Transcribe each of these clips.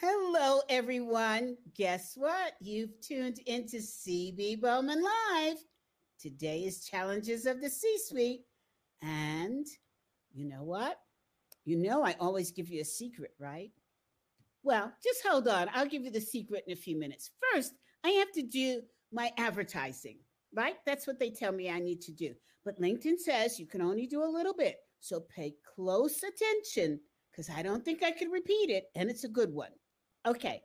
Hello, everyone. Guess what? You've tuned into CB Bowman Live. Today is Challenges of the C Suite. And you know what? You know, I always give you a secret, right? Well, just hold on. I'll give you the secret in a few minutes. First, I have to do my advertising, right? That's what they tell me I need to do. But LinkedIn says you can only do a little bit. So pay close attention because I don't think I can repeat it. And it's a good one. Okay.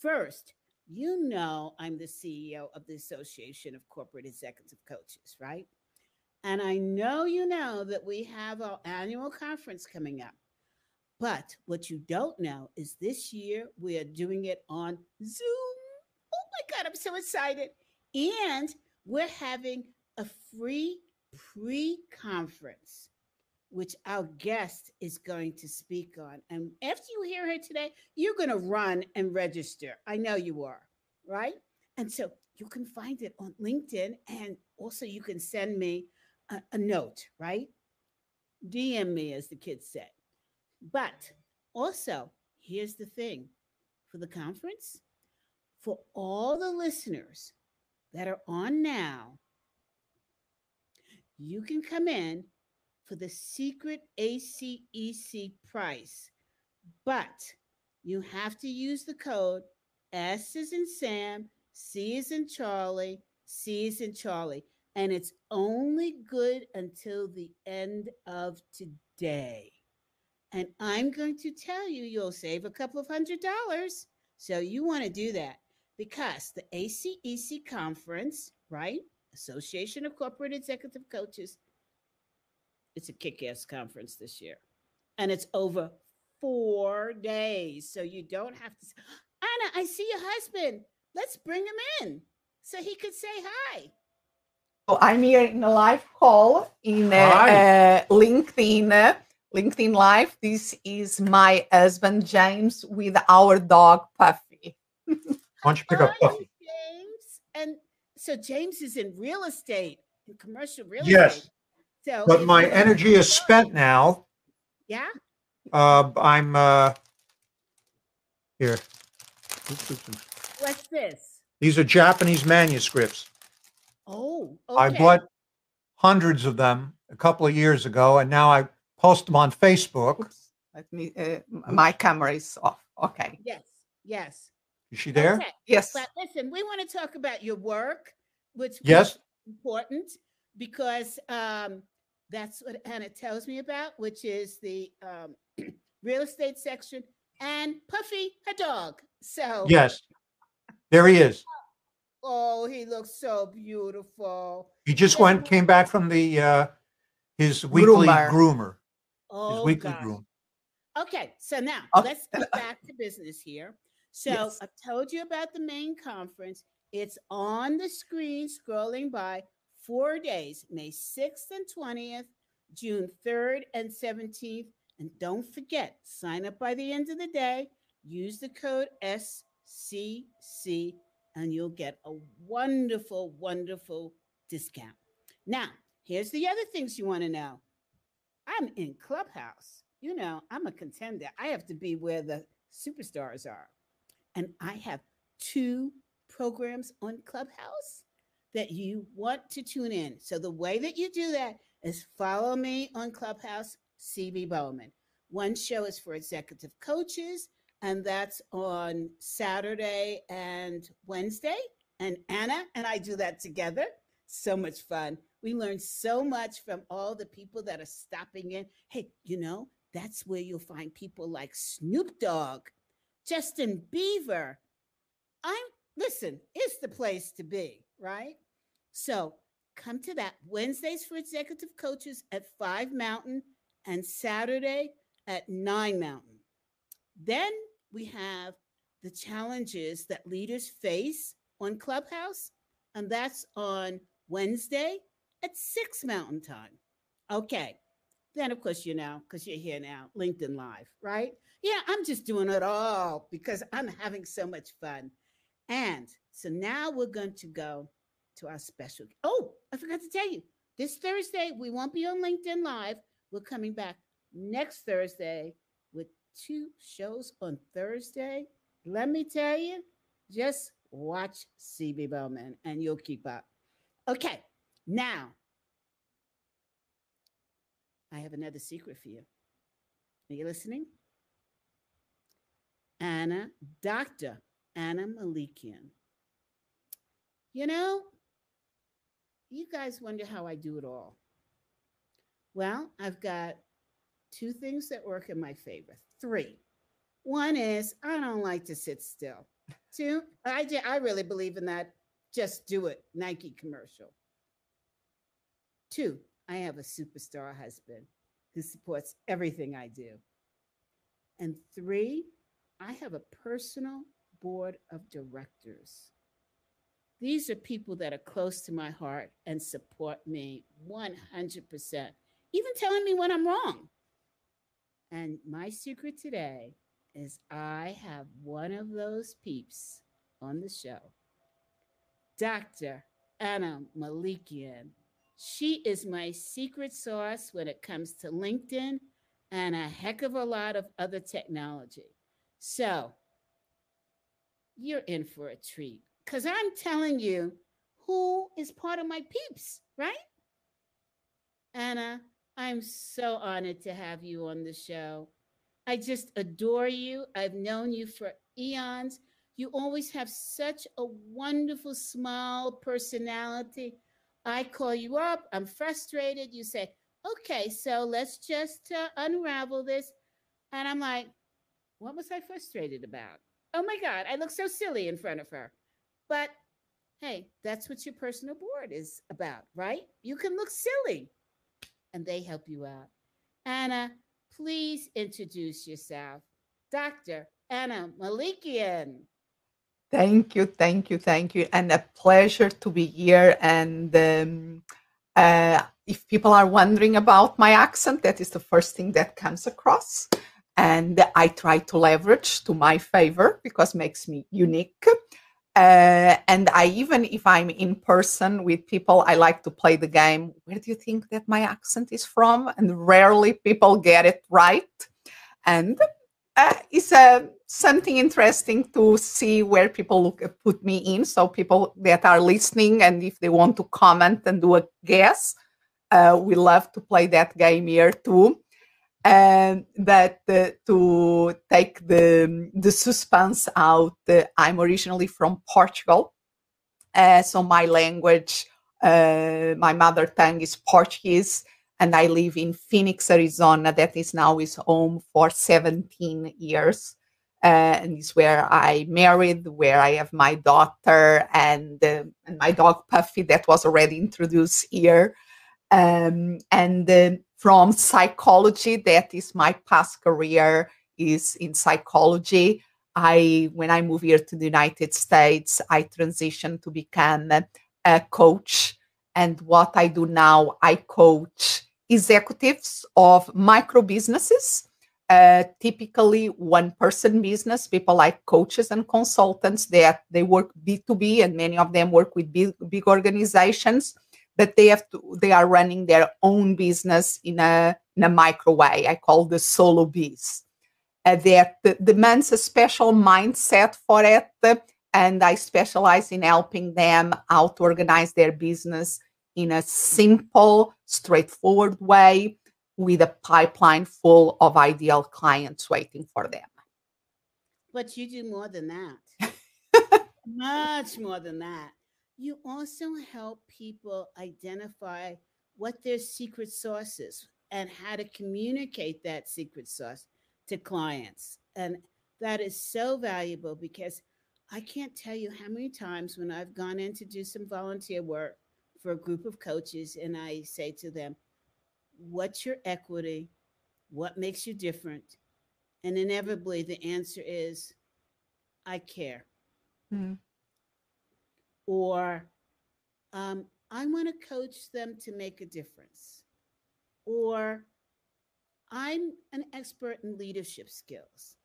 First, you know I'm the CEO of the Association of Corporate Executive Coaches, right? And I know you know that we have our annual conference coming up. But what you don't know is this year we are doing it on Zoom. Oh my God, I'm so excited. And we're having a free pre conference, which our guest is going to speak on. And after you hear her today, you're going to run and register. I know you are, right? And so you can find it on LinkedIn. And also, you can send me a, a note, right? DM me, as the kids say. But also, here's the thing for the conference, for all the listeners that are on now, you can come in for the secret ACEC price, but you have to use the code S is in Sam, C is in Charlie, C is in Charlie. And it's only good until the end of today. And I'm going to tell you, you'll save a couple of hundred dollars. So you want to do that because the ACEC conference, right? Association of Corporate Executive Coaches, it's a kick ass conference this year. And it's over four days. So you don't have to. Anna, I see your husband. Let's bring him in so he could say hi. So I'm here in a live call in uh, uh, LinkedIn. Uh, LinkedIn Live. This is my husband James with our dog Puffy. Why don't you pick up Puffy? James. And so James is in real estate, in commercial real estate. Yes. estate. So But my energy is spent now. Yeah. Uh, I'm uh, here. What's this? These are Japanese manuscripts. Oh, I bought hundreds of them a couple of years ago, and now I post them on Facebook. Oops, let me. Uh, my camera is off. Okay. Yes. Yes. Is she there? Okay. Yes. But listen, we want to talk about your work, which which Yes. is important because um, that's what Anna tells me about, which is the um, real estate section and Puffy, her dog. So Yes. There he is. oh, he looks so beautiful. He just went, came back from the uh, his weekly Groomer. groomer. His Oh, weekly God. groom. Okay, so now Okay. let's get back to business here. So Yes. I've told you about the main conference. It's on the screen, scrolling by four days May 6th and 20th, June 3rd and 17th. And don't forget, sign up by the end of the day, use the code SCC, and you'll get a wonderful, wonderful discount. Now, here's the other things you want to know. I'm in Clubhouse. You know, I'm a contender. I have to be where the superstars are. And I have two programs on Clubhouse that you want to tune in. So the way that you do that is follow me on Clubhouse, CB Bowman. One show is for executive coaches, and that's on Saturday and Wednesday. And Anna and I do that together. So much fun. We learn so much from all the people that are stopping in. Hey, you know, that's where you'll find people like Snoop Dogg, Justin Bieber. I'm listen, it's the place to be, right? So come to that Wednesdays for executive coaches at 5 Mountain and Saturday at 9 Mountain. Then we have the challenges that leaders face on Clubhouse, and that's on Wednesday at 6 Mountain Time. Okay. Then, of course, you know, because you're here now, LinkedIn Live, right? Yeah, I'm just doing it all because I'm having so much fun. And so now we're going to go to our special. Oh, I forgot to tell you this Thursday, we won't be on LinkedIn Live. We're coming back next Thursday with two shows on Thursday let me tell you, just watch CB Bowman and you'll keep up. Okay, now I have another secret for you. Are you listening? Anna, Dr. Anna Malikian. You know, you guys wonder how I do it all. Well, I've got two things that work in my favor. Three. One is I don't like to sit still. Two, I, I really believe in that just do it Nike commercial. Two, I have a superstar husband who supports everything I do. And three, I have a personal board of directors. These are people that are close to my heart and support me 100%, even telling me when I'm wrong. And my secret today is I have one of those peeps on the show, Dr. Anna Malikian. She is my secret sauce when it comes to LinkedIn and a heck of a lot of other technology. So you're in for a treat because I'm telling you who is part of my peeps, right? Anna, I'm so honored to have you on the show. I just adore you. I've known you for eons. You always have such a wonderful smile, personality. I call you up, I'm frustrated. You say, okay, so let's just uh, unravel this. And I'm like, what was I frustrated about? Oh my God, I look so silly in front of her. But hey, that's what your personal board is about, right? You can look silly and they help you out. Anna, please introduce yourself. Dr. Anna Malikian. Thank you, thank you, thank you. And a pleasure to be here. And um, uh, if people are wondering about my accent, that is the first thing that comes across. And I try to leverage to my favor because makes me unique. Uh, and I even if I'm in person with people, I like to play the game. Where do you think that my accent is from? And rarely people get it right. And uh, it's uh, something interesting to see where people look, put me in. So people that are listening, and if they want to comment and do a guess, uh, we love to play that game here too and that uh, to take the the suspense out uh, i'm originally from portugal. Uh, so my language uh, my mother tongue is portuguese and i live in phoenix arizona that is now is home for 17 years. Uh, and is where i married where i have my daughter and, uh, and my dog puffy that was already introduced here. Um, and from psychology that is my past career is in psychology. I when i moved here to the united states i transitioned to become a coach. And what i do now i coach executives of micro businesses uh, typically one person business people like coaches and consultants that they work b2b and many of them work with big, big organizations but they have to they are running their own business in a in a micro way. I call the solo bees uh, that demands a special mindset for it and i specialize in helping them how to organize their business in a simple straightforward way with a pipeline full of ideal clients waiting for them. But you do more than that. Much more than that you also help people identify what their secret sauce is and how to communicate that secret sauce to clients. And that is so valuable because I can't tell you how many times when I've gone in to do some volunteer work for a group of coaches and I say to them, What's your equity? What makes you different? And inevitably, the answer is, I care. Mm or um, I want to coach them to make a difference, or I'm an expert in leadership skills.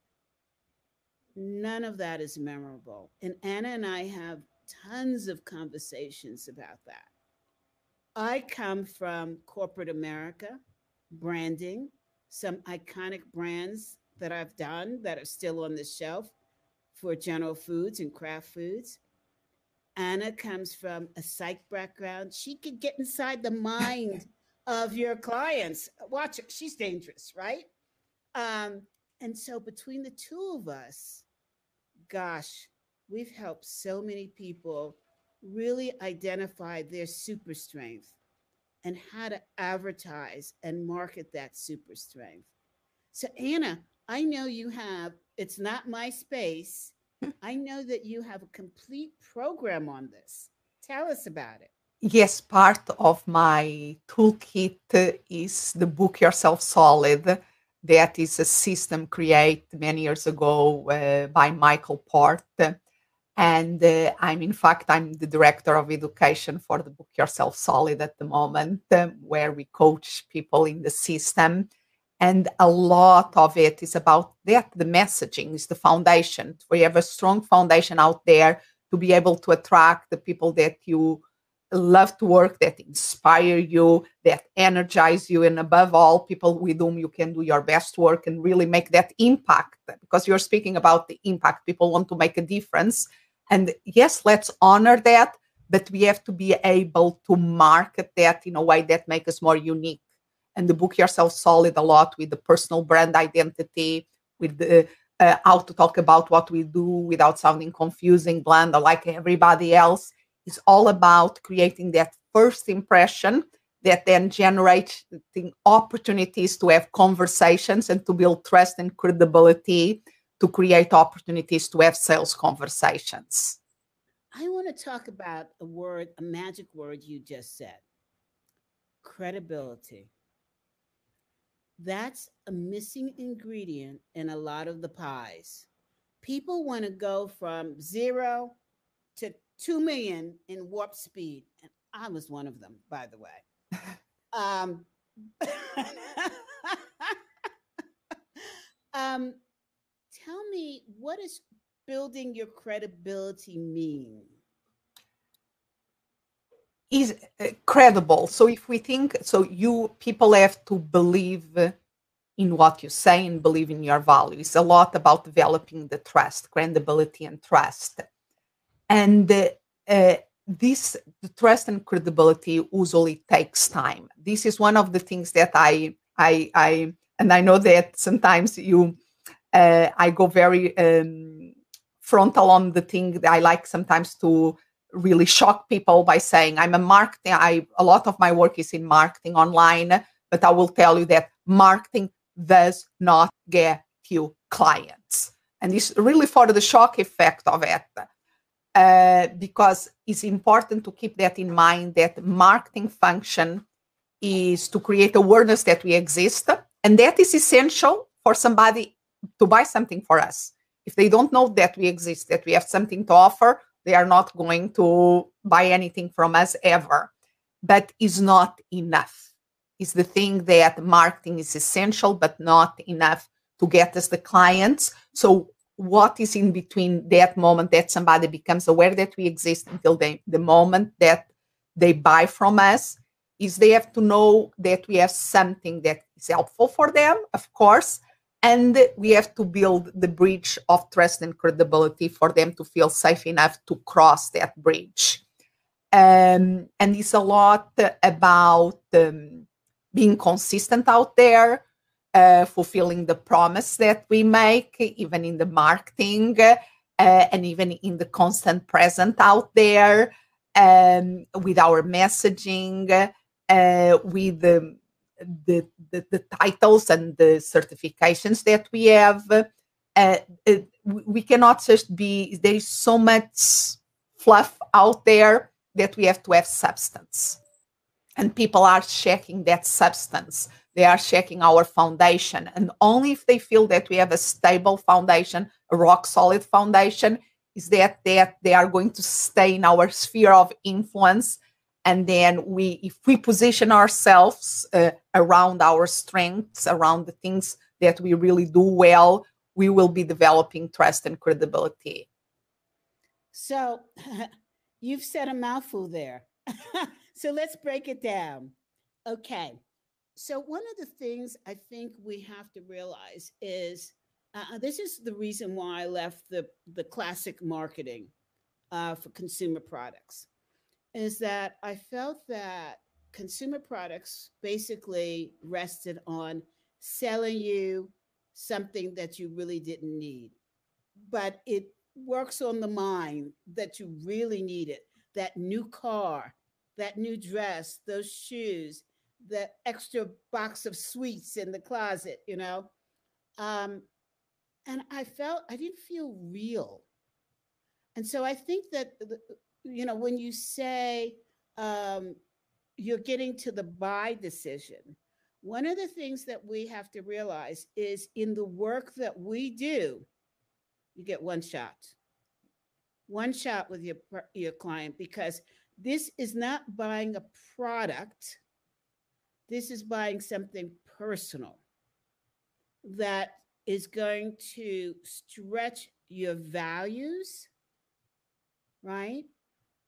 None of that is memorable. And Anna and I have tons of conversations about that. I come from corporate America, branding, some iconic brands that I've done that are still on the shelf for General Foods and Kraft Foods. Anna comes from a psych background. She could get inside the mind of your clients. Watch her. She's dangerous, right? Um, and so between the two of us, gosh, we've helped so many people really identify their super strength and how to advertise and market that super strength. So, Anna, I know you have, it's not my space. I know that you have a complete program on this. Tell us about it. Yes, part of my toolkit is the book Yourself Solid. That is a system created many years ago uh, by Michael Port and uh, i'm in fact i'm the director of education for the book yourself solid at the moment um, where we coach people in the system and a lot of it is about that the messaging is the foundation. We have a strong foundation out there to be able to attract the people that you love to work that inspire you that energize you and above all people with whom you can do your best work and really make that impact. Because you're speaking about the impact people want to make a difference. And yes, let's honor that, but we have to be able to market that in a way that makes us more unique. And the book yourself solid a lot with the personal brand identity, with the uh, how to talk about what we do without sounding confusing, bland, or like everybody else. It's all about creating that first impression that then generates opportunities to have conversations and to build trust and credibility to create opportunities to have sales conversations. I want to talk about a word, a magic word you just said credibility. That's a missing ingredient in a lot of the pies. People want to go from zero to 2 million in warp speed. And I was one of them, by the way. um, um, tell me what does building your credibility mean? Is uh, credible. So if we think, so you people have to believe in what you say and believe in your values. A lot about developing the trust, credibility, and trust. And uh, this the trust and credibility usually takes time. This is one of the things that I I I and I know that sometimes you uh, I go very um, frontal on the thing. That I like sometimes to really shock people by saying I'm a marketing. I a lot of my work is in marketing online, but I will tell you that marketing does not get you clients, and it's really for the shock effect of it. Uh, because it's important to keep that in mind that marketing function is to create awareness that we exist and that is essential for somebody to buy something for us. If they don't know that we exist, that we have something to offer, they are not going to buy anything from us ever. But is not enough. Is the thing that marketing is essential, but not enough to get us the clients. So what is in between that moment that somebody becomes aware that we exist until they, the moment that they buy from us is they have to know that we have something that is helpful for them, of course, and we have to build the bridge of trust and credibility for them to feel safe enough to cross that bridge. Um, and it's a lot about um, being consistent out there uh, fulfilling the promise that we make even in the marketing uh, and even in the constant present out there um, with our messaging uh, with the the, the, the titles and the certifications that we have. Uh, we cannot just be, there is so much fluff out there that we have to have substance. And people are checking that substance. They are checking our foundation. And only if they feel that we have a stable foundation, a rock solid foundation, is that, that they are going to stay in our sphere of influence and then we if we position ourselves uh, around our strengths around the things that we really do well we will be developing trust and credibility. So you've said a mouthful there. So let's break it down. Okay. So one of the things i think we have to realize is uh, this is the reason why I left the, the classic marketing uh, for consumer products, is that I felt that consumer products basically rested on selling you something that you really didn't need. But it works on the mind that you really need it that new car, that new dress, those shoes, the extra box of sweets in the closet, you know. Um, and I felt I didn't feel real. And so I think that, you know, when you say um, you're getting to the buy decision, one of the things that we have to realize is in the work that we do, you get one shot. One shot with your, your client because this is not buying a product. This is buying something personal that is going to stretch your values, right?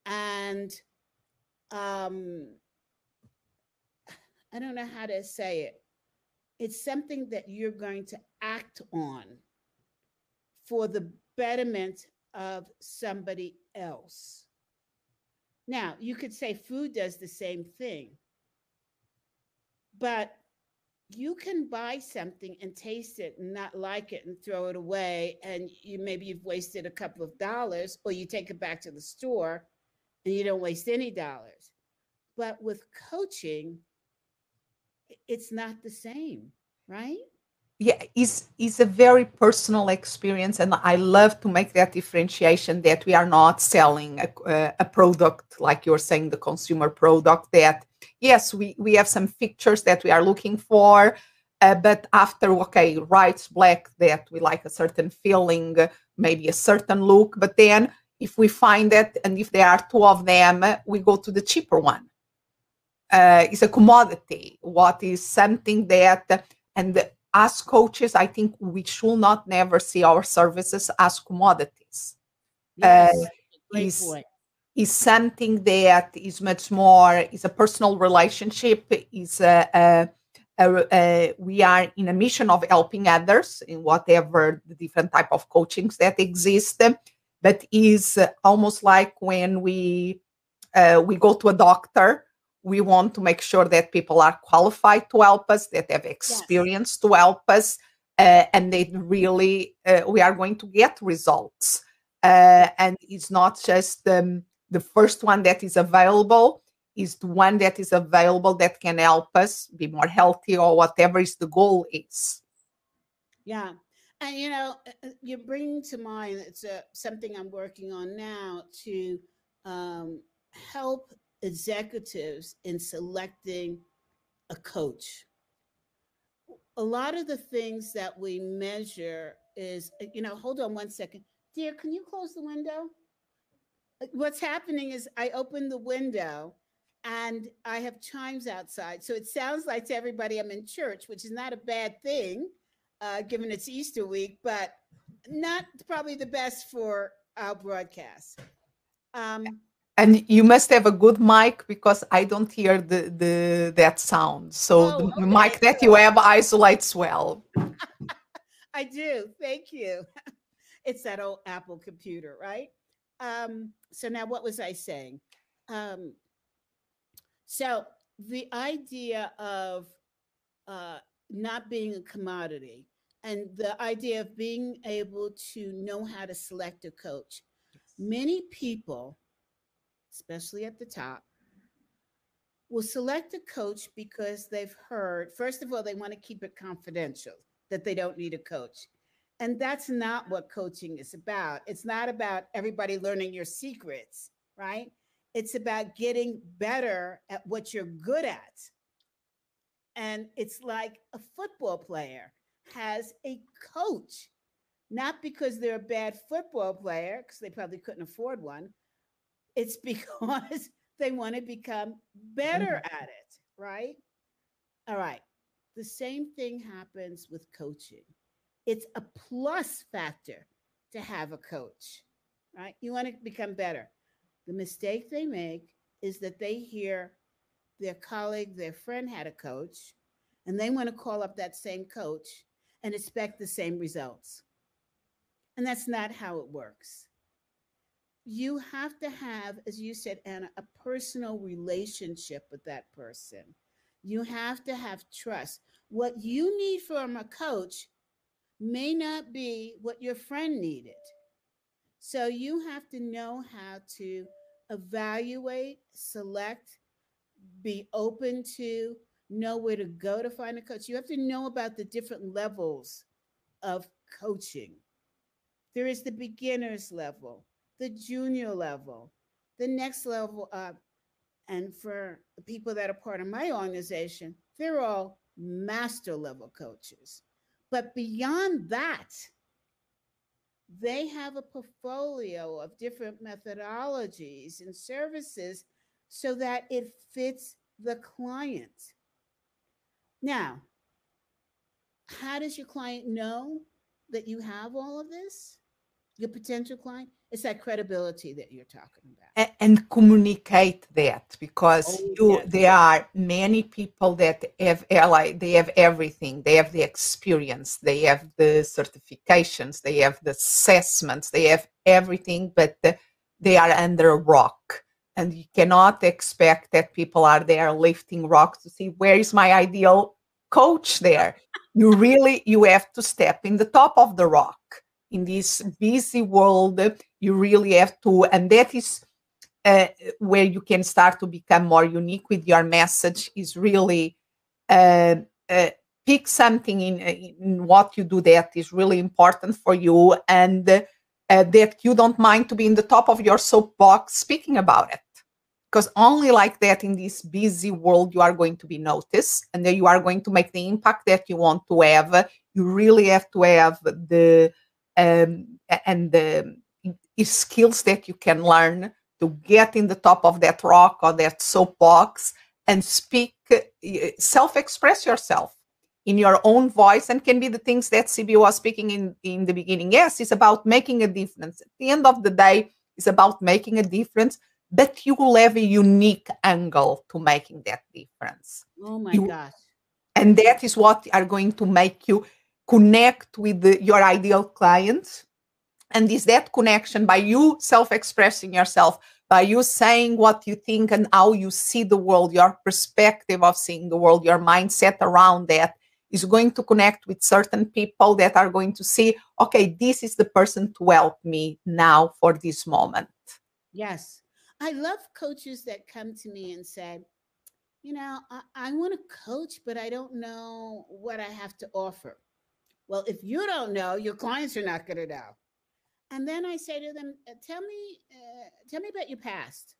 And um, I don't know how to say it. It's something that you're going to act on for the betterment of somebody else. Now, you could say food does the same thing, but you can buy something and taste it and not like it and throw it away and you maybe you've wasted a couple of dollars or you take it back to the store and you don't waste any dollars but with coaching it's not the same right yeah is is a very personal experience and i love to make that differentiation that we are not selling a, a product like you're saying the consumer product that yes, we, we have some features that we are looking for. Uh, but after, okay, writes black that we like a certain feeling, maybe a certain look. But then if we find it, and if there are two of them, we go to the cheaper one. Uh, it's a commodity. What is something that, and as coaches, I think we should not never see our services as commodities. Yes, uh, is, is something that is much more is a personal relationship is a, a, a, a, we are in a mission of helping others in whatever the different type of coachings that exist but is almost like when we uh, we go to a doctor we want to make sure that people are qualified to help us that have experience yes. to help us uh, and they really uh, we are going to get results. Uh, and it's not just um, the first one that is available is the one that is available that can help us be more healthy or whatever is the goal is. Yeah and you know uh, uh, you're bringing to mind it's a, something i'm working on now to um, help executives in selecting a coach. A lot of the things that we measure is uh, you know hold on one second. Dear can you close the window? What's happening is I open the window and I have chimes outside. So it sounds like to everybody I'm in church, which is not a bad thing, uh, given it's Easter week, but not probably the best for our broadcast. Um, and you must have a good mic because I don't hear the, the that sound. So oh, the okay. mic that you have isolates well. I do. Thank you. It's that old Apple computer, right? um, so now what was I saying? Um, so the idea of uh, not being a commodity and the idea of being able to know how to select a coach. Many people, especially at the top, will select a coach because they've heard, first of all, they want to keep it confidential, that they don't need a coach. And that's not what coaching is about. It's not about everybody learning your secrets, right? It's about getting better at what you're good at. And it's like a football player has a coach, not because they're a bad football player, because they probably couldn't afford one. It's because they want to become better mm-hmm. at it, right? All right. The same thing happens with coaching it's a plus factor to have a coach, right? You want to become better. The mistake they make is that they hear their colleague, their friend had a coach, and they want to call up that same coach and expect the same results. And that's not how it works. You have to have, as you said, Anna, a personal relationship with that person. You have to have trust. What you need from a coach may not be what your friend needed. So you have to know how to evaluate, select, be open to, know where to go to find a coach. You have to know about the different levels of coaching. There is the beginner's level, the junior level, the next level up. And for the people that are part of my organization, they're all master level coaches. But beyond that, they have a portfolio of different methodologies and services so that it fits the client. Now, how does your client know that you have all of this? Your potential client? It's that credibility that you're talking about. And, communicate that because Oh, you, there are many people that have like they have everything. They have the experience, they have the certifications, they have the assessments, they have everything, but the- they are under a rock. And you cannot expect that people are there lifting rocks to see where is my ideal coach there. You really you have to step in the top of the rock in this busy world you really have to and that is uh, where you can start to become more unique with your message is really uh, uh, pick something in, in what you do that is really important for you and uh, that you don't mind to be in the top of your soapbox speaking about it because only like that in this busy world you are going to be noticed and you are going to make the impact that you want to have. You really have to have the um, and the skills that you can learn to get in the top of that rock or that soapbox and speak self express yourself in your own voice and can be the things that cb was speaking in in the beginning. Yes it's about making a difference. At the end of the day it's about making a difference but you will have a unique angle to making that difference Oh my You- gosh. and that is what are going to make you connect with the, your ideal clients and is that connection by you self-expressing yourself by you saying what you think and how you see the world your perspective of seeing the world your mindset around that is going to connect with certain people that are going to see okay this is the person to help me now for this moment Yes. I love coaches that come to me and say, you know, I, I want to coach, but I don't know what I have to offer. Well, if you don't know, your clients are not going to know. And then I say to them, "Uh, tell me, uh, tell me about your past.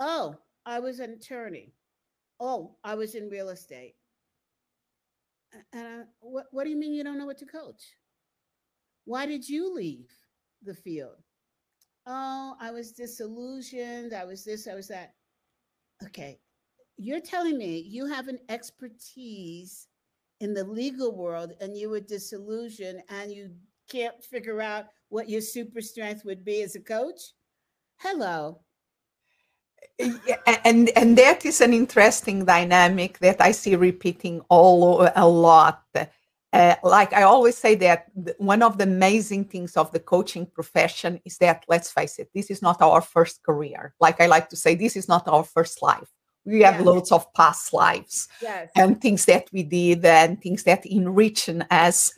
Oh, I was an attorney. Oh, I was in real estate. And I, what, what do you mean you don't know what to coach? Why did you leave the field? Oh, I was disillusioned. I was this, I was that. Okay. You're telling me you have an expertise in the legal world and you were disillusioned and you can't figure out what your super strength would be as a coach? Hello. Yeah, and and that is an interesting dynamic that I see repeating all a lot. Uh, like I always say that one of the amazing things of the coaching profession is that let's face it, this is not our first career. Like I like to say, this is not our first life. We have Yes. loads of past lives Yes. and things that we did and things that enrich us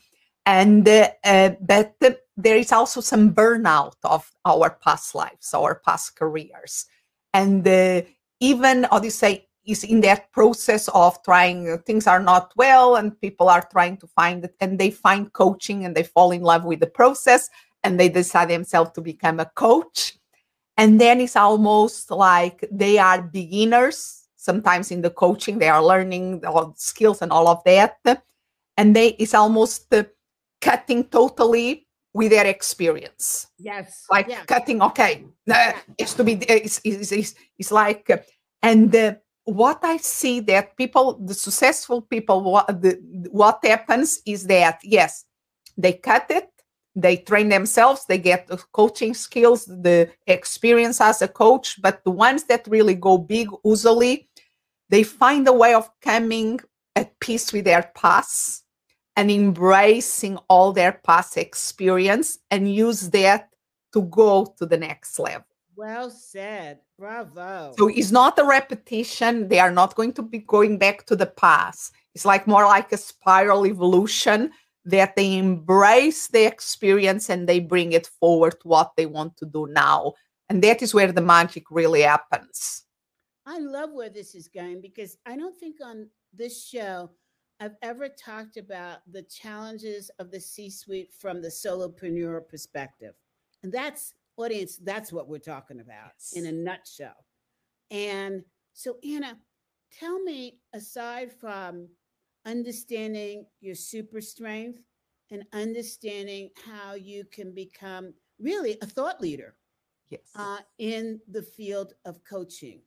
and uh, uh, but there is also some burnout of our past lives our past careers and uh, even how do you say is in that process of trying uh, things are not well and people are trying to find it and they find coaching and they fall in love with the process and they decide themselves to become a coach and then it's almost like they are beginners sometimes in the coaching they are learning all the skills and all of that and they it's almost uh, cutting totally with their experience Yes. like yes. cutting okay uh, Yeah. it's to be it's, it's, it's, it's like and uh, what i see that people the successful people what the, what happens is that yes they cut it they train themselves they get the coaching skills the experience as a coach but the ones that really go big usually they find a way of coming at peace with their past and embracing all their past experience and use that to go to the next level. Well said. Bravo. So it's not a repetition. They are not going to be going back to the past. It's like more like a spiral evolution that they embrace the experience and they bring it forward to what they want to do now. And that is where the magic really happens. I love where this is going because I don't think on this show I've ever talked about the challenges of the C suite from the solopreneur perspective. And that's audience, that's what we're talking about yes. in a nutshell. And so, Anna, tell me aside from understanding your super strength and understanding how you can become really a thought leader yes. Uh, in the field of coaching.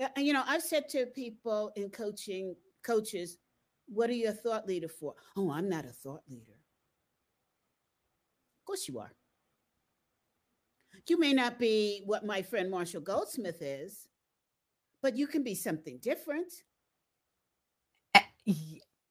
Uh, you know, I've said to people in coaching, coaches, what are you a thought leader for? Oh, I'm not a thought leader. Of course you are. You may not be what my friend Marshall Goldsmith is, but you can be something different.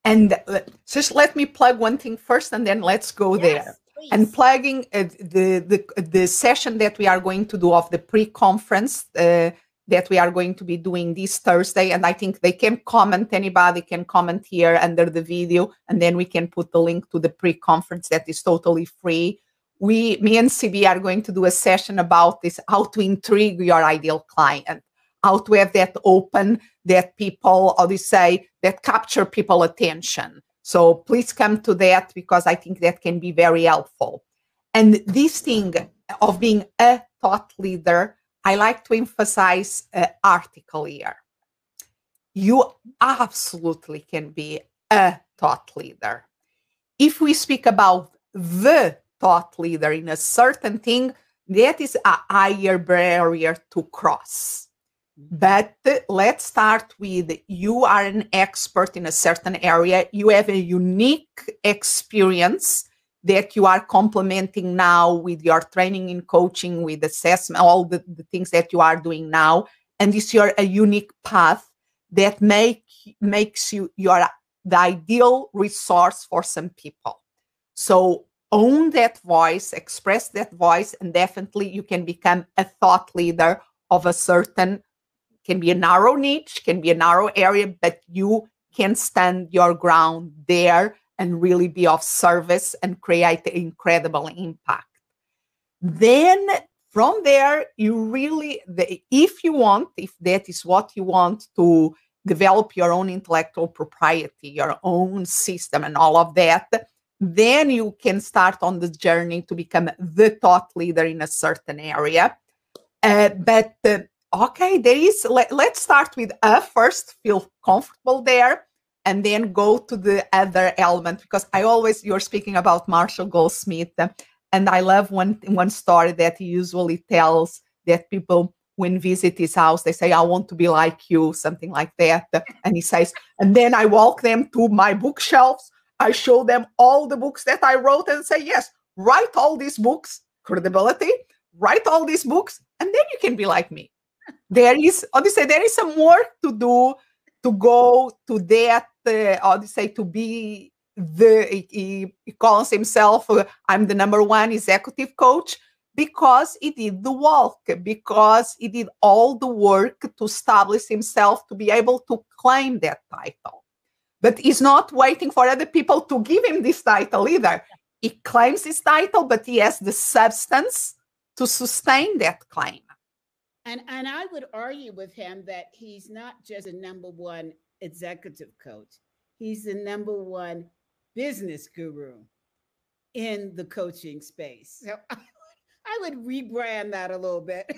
And uh, just let me plug one thing first, and then let's go yes, there. Please. And plugging uh, the, the the session that we are going to do of the pre-conference uh, that we are going to be doing this Thursday. And I think they can comment, anybody can comment here under the video, and then we can put the link to the pre-conference that is totally free we me and cb are going to do a session about this how to intrigue your ideal client how to have that open that people how you say that capture people attention. So please come to that because i think that can be very helpful. And this thing of being a thought leader i like to emphasize an article here. You absolutely can be a thought leader. If we speak about the thought leader in a certain thing, that is a higher barrier to cross. Mm-hmm. But let's start with you are an expert in a certain area, you have a unique experience that you are complementing now with your training in coaching, with assessment, all the, the things that you are doing now. And it's your a unique path that make makes you your the ideal resource for some people. So own that voice, express that voice, and definitely you can become a thought leader of a certain can be a narrow niche, can be a narrow area, but you can stand your ground there and really be of service and create an incredible impact. Then from there, you really, the, if you want, if that is what you want to develop your own intellectual propriety, your own system, and all of that, then you can start on the journey to become the thought leader in a certain area. Uh, but uh, okay there is let, let's start with a first feel comfortable there and then go to the other element because i always you're speaking about marshall goldsmith uh, and i love one one story that he usually tells that people when visit his house they say i want to be like you something like that and he says and then i walk them to my bookshelves I show them all the books that I wrote and say, yes, write all these books, credibility, write all these books, and then you can be like me. There is, say, there is some work to do to go to that, uh, say, to be the, he, he calls himself, uh, I'm the number one executive coach because he did the walk, because he did all the work to establish himself to be able to claim that title but he's not waiting for other people to give him this title either. He claims his title, but he has the substance to sustain that claim. And and I would argue with him that he's not just a number one executive coach. He's the number one business guru in the coaching space. So I, I would rebrand that a little bit.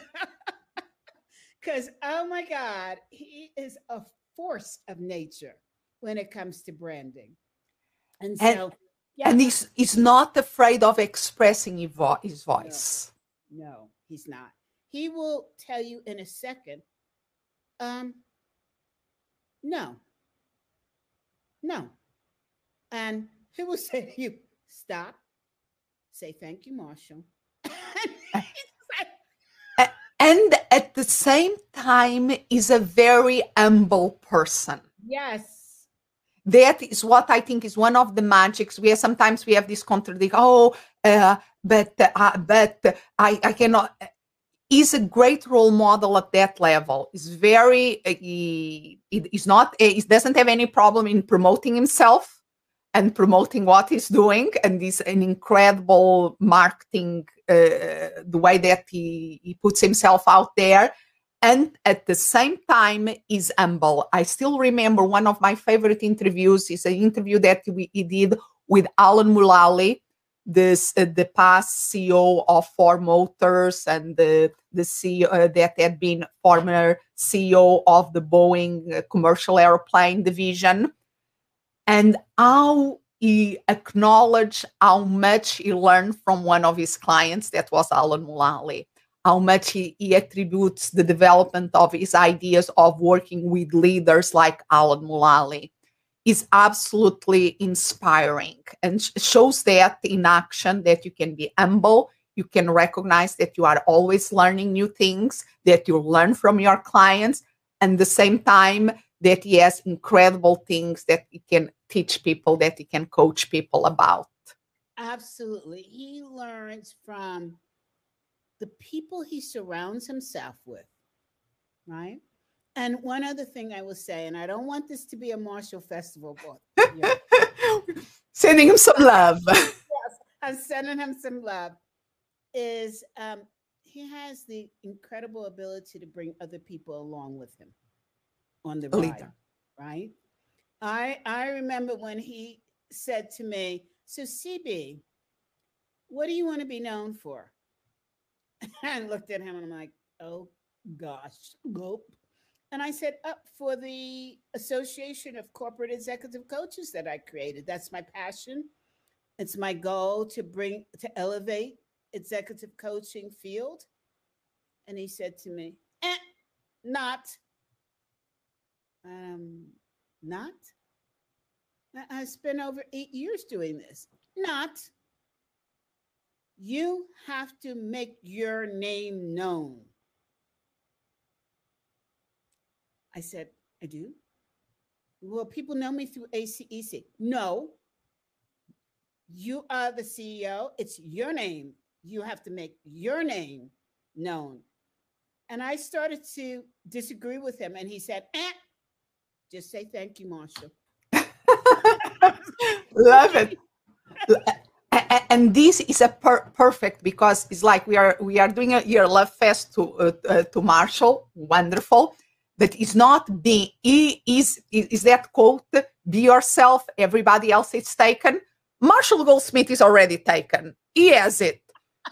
Because, oh my God, he is a force of nature when it comes to branding. And so, and, yeah. and he's, he's not afraid of expressing his, his voice. No, no, he's not. He will tell you in a second, um, no, no. And he will say to you, stop, say thank you, Marshall. and at the same time is a very humble person yes that is what I think is one of the magics. We have, sometimes we have this contradiction. Oh, uh, but uh, but I I cannot. Is a great role model at that level. Is very. Uh, he, is not. He doesn't have any problem in promoting himself and promoting what he's doing, and is an incredible marketing. Uh, the way that he, he puts himself out there and at the same time is humble. I still remember one of my favorite interviews is an interview that we did with Alan Mulally, this uh, the past CEO of Ford Motors and the the CEO uh, that had been former CEO of the Boeing uh, commercial airplane division, and how he acknowledged how much he learned from one of his clients that was Alan Mulally how much he, he, attributes the development of his ideas of working with leaders like Alan Mulally is absolutely inspiring and shows that in action that you can be humble you can recognize that you are always learning new things that you learn from your clients and the same time that he has incredible things that he can teach people that he can coach people about. Absolutely. He learns from the people he surrounds himself with, right? And one other thing I will say, and I don't want this to be a Marshall Festival book. Yeah. sending him some love. yes, I'm sending him some love. Is um, he has the incredible ability to bring other people along with him on the ride, right? I I remember when he said to me, "So CB, what do you want to be known for?" I looked at him and I'm like, oh gosh, gulp. And I said, up for the Association of Corporate Executive Coaches that I created. That's my passion. It's my goal to bring, to elevate executive coaching field. And he said to me, eh, not. Um, not. I spent over eight years doing this. Not you have to make your name known. I said, I do. Well, people know me through ACEC. No, you are the CEO. It's your name. You have to make your name known. And I started to disagree with him. And he said, eh, just say thank you, Marshall. Love it and this is a per- perfect because it's like we are we are doing a year love fest to uh, uh, to Marshall, wonderful. But it's not being is is that quote be yourself. Everybody else is taken. Marshall Goldsmith is already taken. He has it.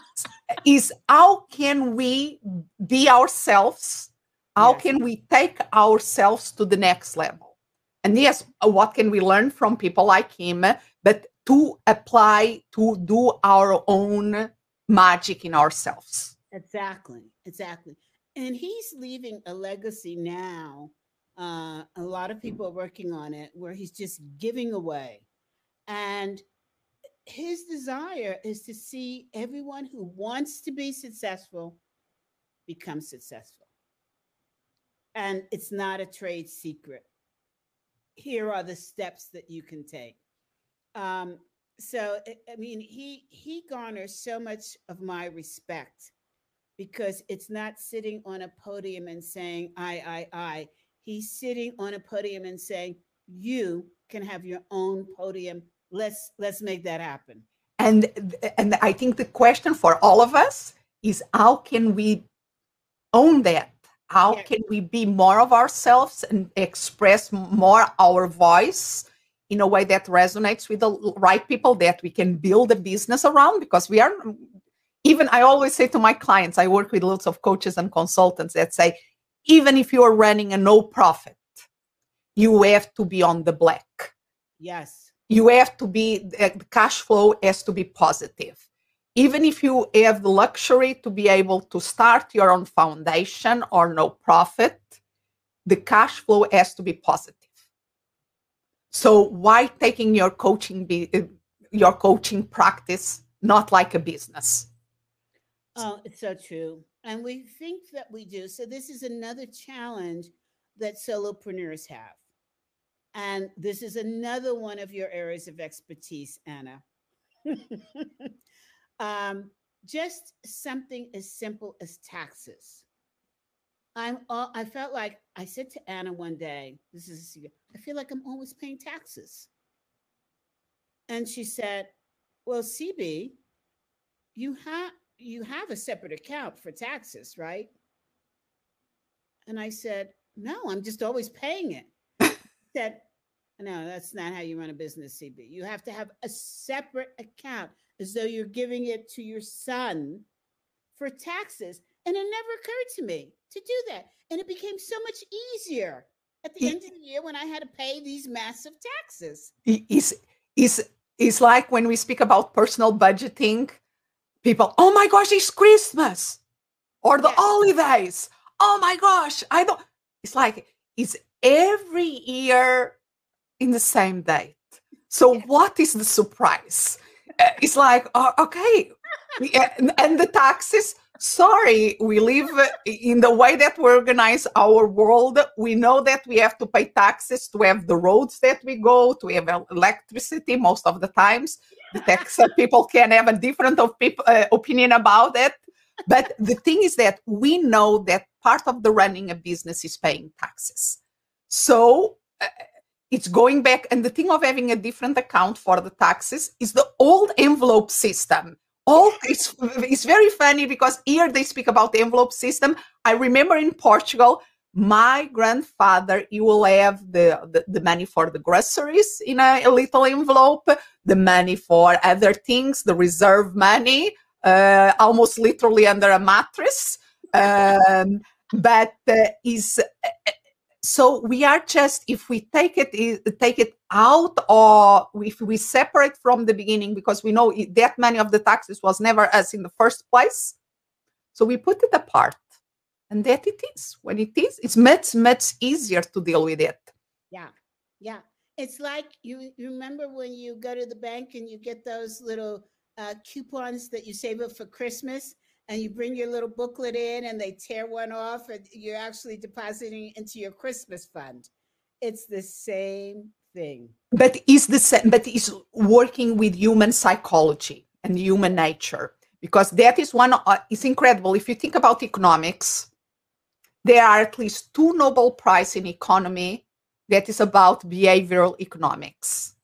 is how can we be ourselves? How yes. can we take ourselves to the next level? And yes, what can we learn from people like him? But to apply to do our own magic in ourselves. Exactly, exactly. And he's leaving a legacy now. Uh, a lot of people are working on it where he's just giving away. And his desire is to see everyone who wants to be successful become successful. And it's not a trade secret. Here are the steps that you can take. Um, so I mean, he he garners so much of my respect because it's not sitting on a podium and saying I I I. He's sitting on a podium and saying you can have your own podium. Let's let's make that happen. And and I think the question for all of us is how can we own that? How yeah. can we be more of ourselves and express more our voice? In a way that resonates with the right people that we can build a business around because we are even i always say to my clients i work with lots of coaches and consultants that say even if you are running a no profit you have to be on the black. Yes. You have to be the cash flow has to be positive. Even if you have the luxury to be able to start your own foundation or no profit the cash flow has to be positive so why taking your coaching be, uh, your coaching practice not like a business? Oh, it's so true. And we think that we do. So this is another challenge that solopreneurs have. And this is another one of your areas of expertise, Anna. um, just something as simple as taxes. I'm all, I felt like I said to Anna one day, this is I feel like I'm always paying taxes. And she said, Well, CB, you have you have a separate account for taxes, right? And I said, No, I'm just always paying it. said, No, that's not how you run a business, CB. You have to have a separate account as though you're giving it to your son for taxes. And it never occurred to me to do that. And it became so much easier at the it, end of the year when I had to pay these massive taxes. It's, is is like when we speak about personal budgeting, people, oh my gosh, it's Christmas or the yes. holidays. Oh my gosh, I don't. It's like it's every year in the same date. So yes. what is the surprise? Uh, it's like, oh, okay, and, and the taxes sorry we live in the way that we organize our world. We know that we have to pay taxes to have the roads that we go to have electricity most of the times. The tax people can have a different of people, uh, opinion about it. But the thing is that we know that part of the running a business is paying taxes. So uh, it's going back and the thing of having a different account for the taxes is the old envelope system all it's, it's very funny because here they speak about the envelope system. I remember in portugal my grandfather you will have the, the, the money for the groceries in a, a, little envelope the money for other things the reserve money uh, almost literally under a mattress. Um, but uh, is so we are just if we take it take it out or if we separate from the beginning because we know that many of the taxes was never us in the first place. So we put it apart. And that it is. When it is it's much much easier to deal with it. Yeah. Yeah. It's like you, you remember when you go to the bank and you get those little uh, coupons that you save up for christmas and you bring your little booklet in and they tear one off and you're actually depositing into your Christmas fund. It's the same thing. But is the same, but is working with human psychology and human nature because that is one uh, it's incredible if you think about economics there are at least two nobel prize in economy that is about behavioral economics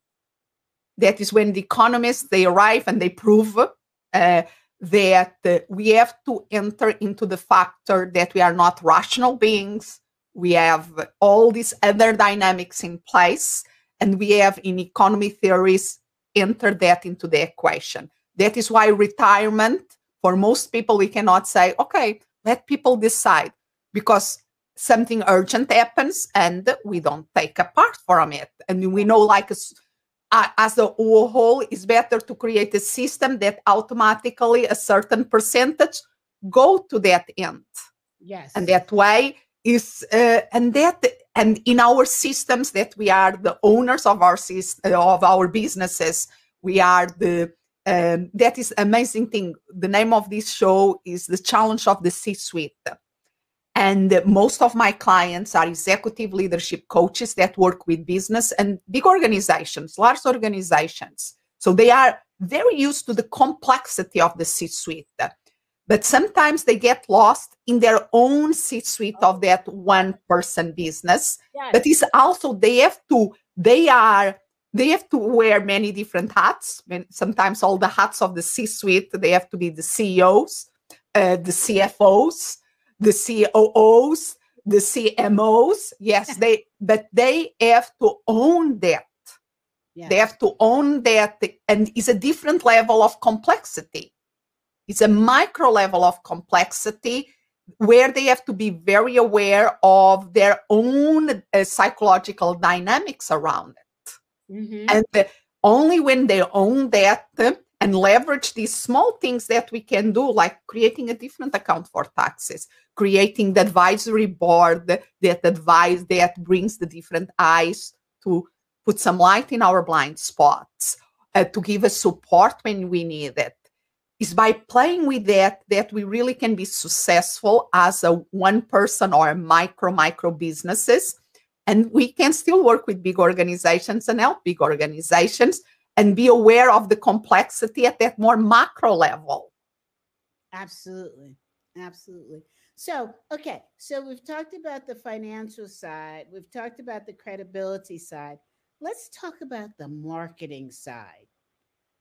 that is when the economists they arrive and they prove uh, that we have to enter into the factor that we are not rational beings. We have all these other dynamics in place, and we have in economy theories enter that into the equation. That is why retirement, for most people, we cannot say, okay, let people decide because something urgent happens and we don't take a part from it. And we know, like, as a whole, it's better to create a system that automatically a certain percentage go to that end. Yes. And that way is uh, and that and in our systems that we are the owners of our of our businesses, we are the um, that is amazing thing. The name of this show is the challenge of the C-suite. And most of my clients are executive leadership coaches that work with business and big organizations, large organizations. So they are very used to the complexity of the C suite. But sometimes they get lost in their own C suite of that one person business. Yes. But it's also, they have to, they are, they have to wear many different hats. Sometimes all the hats of the C suite, they have to be the CEOs, uh, the CFOs, the COOs, the CMOs. Yes, they but they have to own that. They have to own that, and it's a different level of complexity. It's a micro level of complexity where they have to be very aware of their own uh, psychological dynamics around it. Mm-hmm. And uh, only when they own that and leverage these small things that we can do, like creating a different account for taxes, creating the advisory board that advise that brings the different eyes to put some light in our blind spots, uh, to give us support when we need it. Is by playing with that that we really can be successful as a one person or a micro micro businesses And we can still work with big organizations and help big organizations and be aware of the complexity at that more macro level. Absolutely. Absolutely. So, okay. So we've talked about the financial side, we've talked about the credibility side. Let's talk about the marketing side,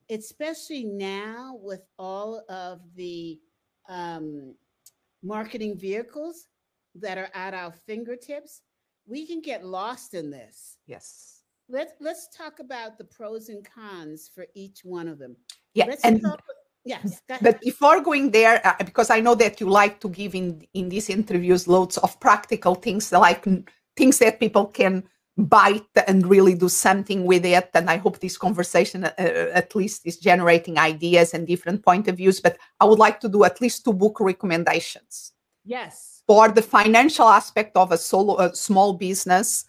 especially now with all of the um, marketing vehicles that are at our fingertips. We can get lost in this. Yes. Let's let's talk about the pros and cons for each one of them. Yeah, Let's and talk yes. but before going there, uh, because I know that you like to give in in these interviews loads of practical things, like things that people can bite and really do something with it. And I hope this conversation uh, uh, at least is generating ideas and different point of views. But I would like to do at least two book recommendations. yes. for the financial aspect of a solo a small business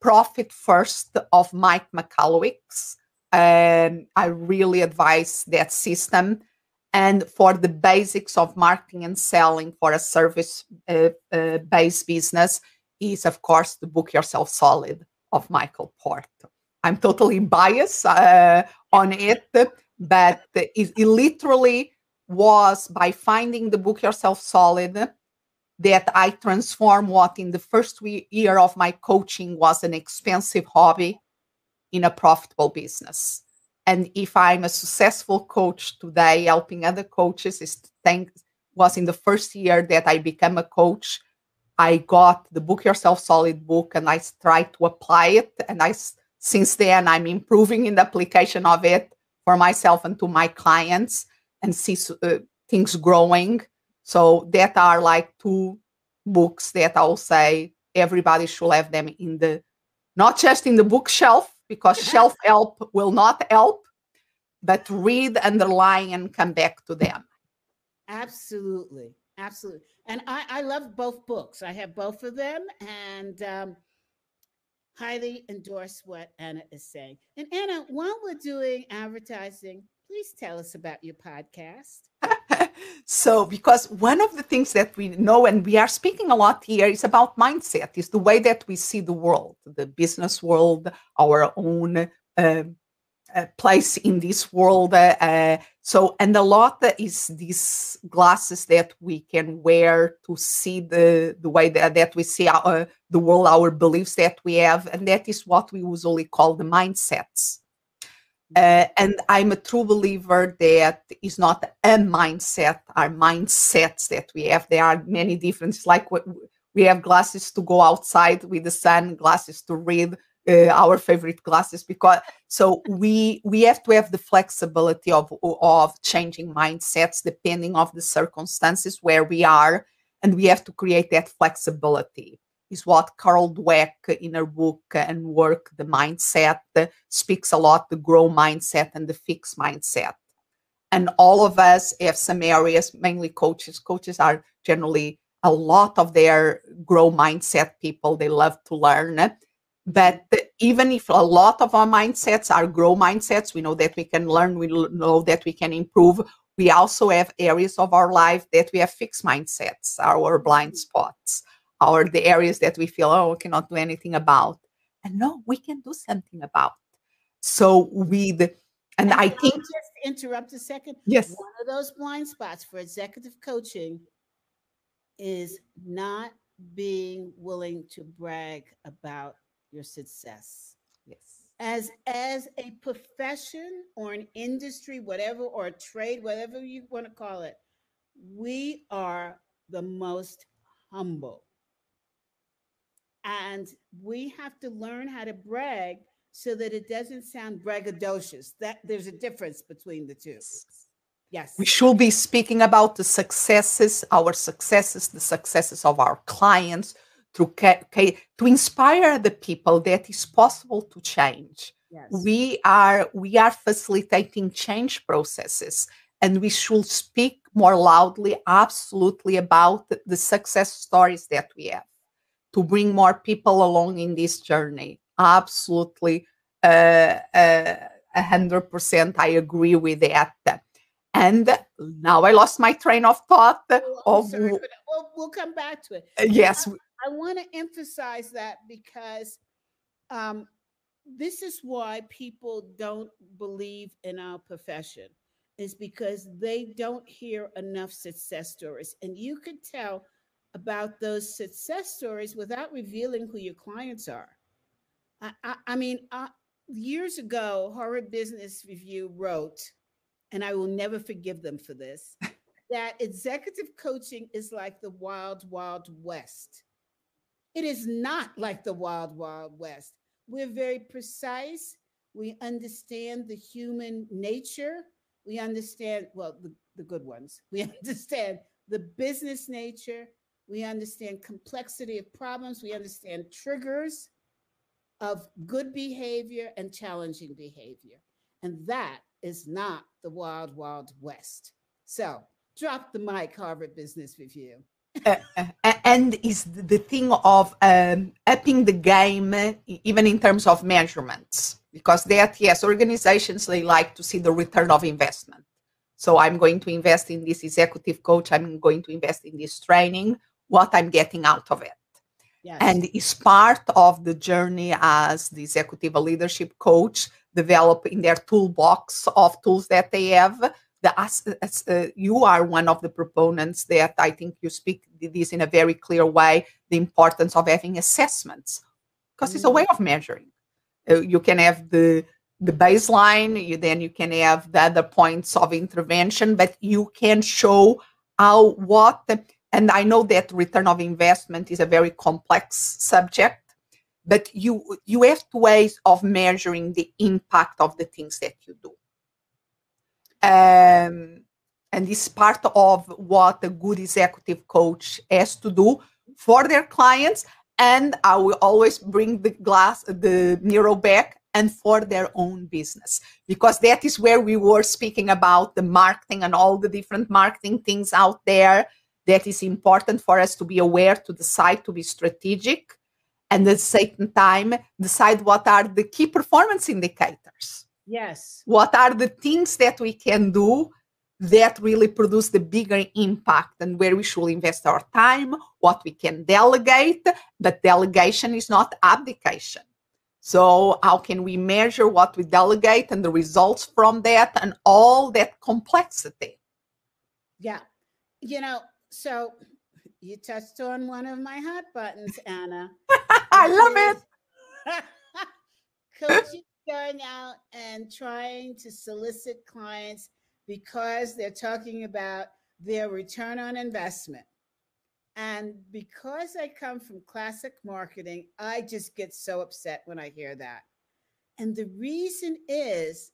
profit first of Mike Michalowicz's um, i really advise that system. And for the basics of marketing and selling for a service uh, uh, based business is of course the book yourself solid of michael port. I'm totally biased uh, on it but it, it literally was by finding the book yourself solid that I transform what in the first year of my coaching was an expensive hobby in a profitable business. And if I'm a successful coach today, helping other coaches, is thanks was in the first year that I became a coach. I got the Book Yourself Solid book and I tried to apply it. And I since then I'm improving in the application of it for myself and to my clients and see uh, things growing. So that are like two books that I'll say everybody should have them in the not just in the bookshelf because shelf help will not help, but read, underline, and come back to them. Absolutely. Absolutely. And I, I love both books. I have both of them and um, highly endorse what Anna is saying. And Anna, while we're doing advertising, please tell us about your podcast. so because one of the things that we know and we are speaking a lot here is about mindset is the way that we see the world the business world our own uh, uh, place in this world uh, uh, so and a lot is these glasses that we can wear to see the the way that, that we see our, the world our beliefs that we have and that is what we usually call the mindsets uh, and I'm a true believer that it's not a mindset, are mindsets that we have. There are many differences. like we have glasses to go outside with the sun, glasses to read, uh, our favorite glasses because so we we have to have the flexibility of of changing mindsets depending of the circumstances where we are and we have to create that flexibility is what Carol Dweck uh, in her book uh, and work, The Mindset, uh, speaks a lot, the grow mindset and the fix mindset. And all of us have some areas, mainly coaches. Coaches are generally a lot of their grow mindset people. They love to learn. But even if a lot of our mindsets are grow mindsets, we know that we can learn, we know that we can improve. We also have areas of our life that we have fixed mindsets, our blind spots or the areas that we feel oh we cannot do anything about and no we can do something about so with and, And i can think just interrupt a second. yes One of those blind spots for executive coaching is not being willing to brag about your success. yes As as a profession or an industry, whatever, or a trade, whatever you want to call it, we are the most humble. And we have to learn how to brag so that it doesn't sound braggadocious. That there's a difference between the two. Yes. we should be speaking about the successes our successes the successes of our clients to to inspire the people that is possible to change yes. we are we are facilitating change processes and we should speak more loudly absolutely about the success stories that we have to bring more people along in this journey. Absolutely uh, uh, 100% i agree with that. And now i lost my train of thought I'm of sorry, we'll, we'll come back to it. yes I I want to emphasize that because um, this is why people don't believe in our profession is because they don't hear enough success stories. And you could tell about those success stories without revealing who your clients are i, I, I mean uh, years ago harvard business review wrote and i will never forgive them for this that executive coaching is like the wild wild west it is not like the wild wild west we're very precise. We understand the human nature. We understand, well, the, the good ones. We understand the business nature. We understand complexity of problems. We understand triggers of good behavior and challenging behavior. And that is not the wild, wild west. So drop the mic, Harvard Business Review. Uh, uh, and is the thing of um, upping the game even in terms of measurements because that yes organizations they like to see the return of investment so i'm going to invest in this executive coach i'm going to invest in this training what i'm getting out of it yes. and is part of the journey as the executive leadership coach develop in their toolbox of tools that they have the as, as uh, you are one of the proponents that I think you speak this in a very clear way the importance of having assessments because mm. it's a way mm. of measuring. Uh, you can have the the baseline, you, then you can have the other points of intervention, but you can show how what and I know that return of investment is a very complex subject, but you you have ways of measuring the impact of the things that you do um, and this part of what a good executive coach has to do for their clients. And I will always bring the glass, the mirror back and for their own business because that is where we were speaking about the marketing and all the different marketing things out there that is important for us to be aware to decide to be strategic and at the same time decide what are the key performance indicators Yes. What are the things that we can do that really produce the bigger impact and where we should invest our time, what we can delegate, but delegation is not abdication. So, how can we measure what we delegate and the results from that and all that complexity? Yeah. You know, so you touched on one of my hot buttons, Anna. I love it. Coaching going out and trying to solicit clients because they're talking about their return on investment. And because I come from classic marketing, I just get so upset when I hear that. And the reason is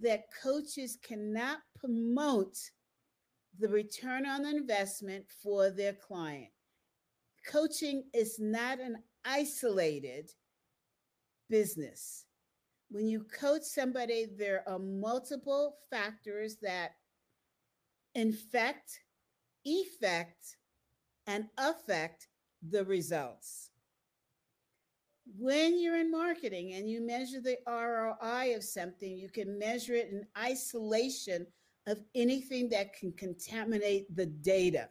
that coaches cannot promote the return on investment for their client. Coaching is not an isolated business when you coach somebody, there are multiple factors that infect, effect, and affect the results. When you're in marketing and you measure the ROI of something, you can measure it in isolation of anything that can contaminate the data.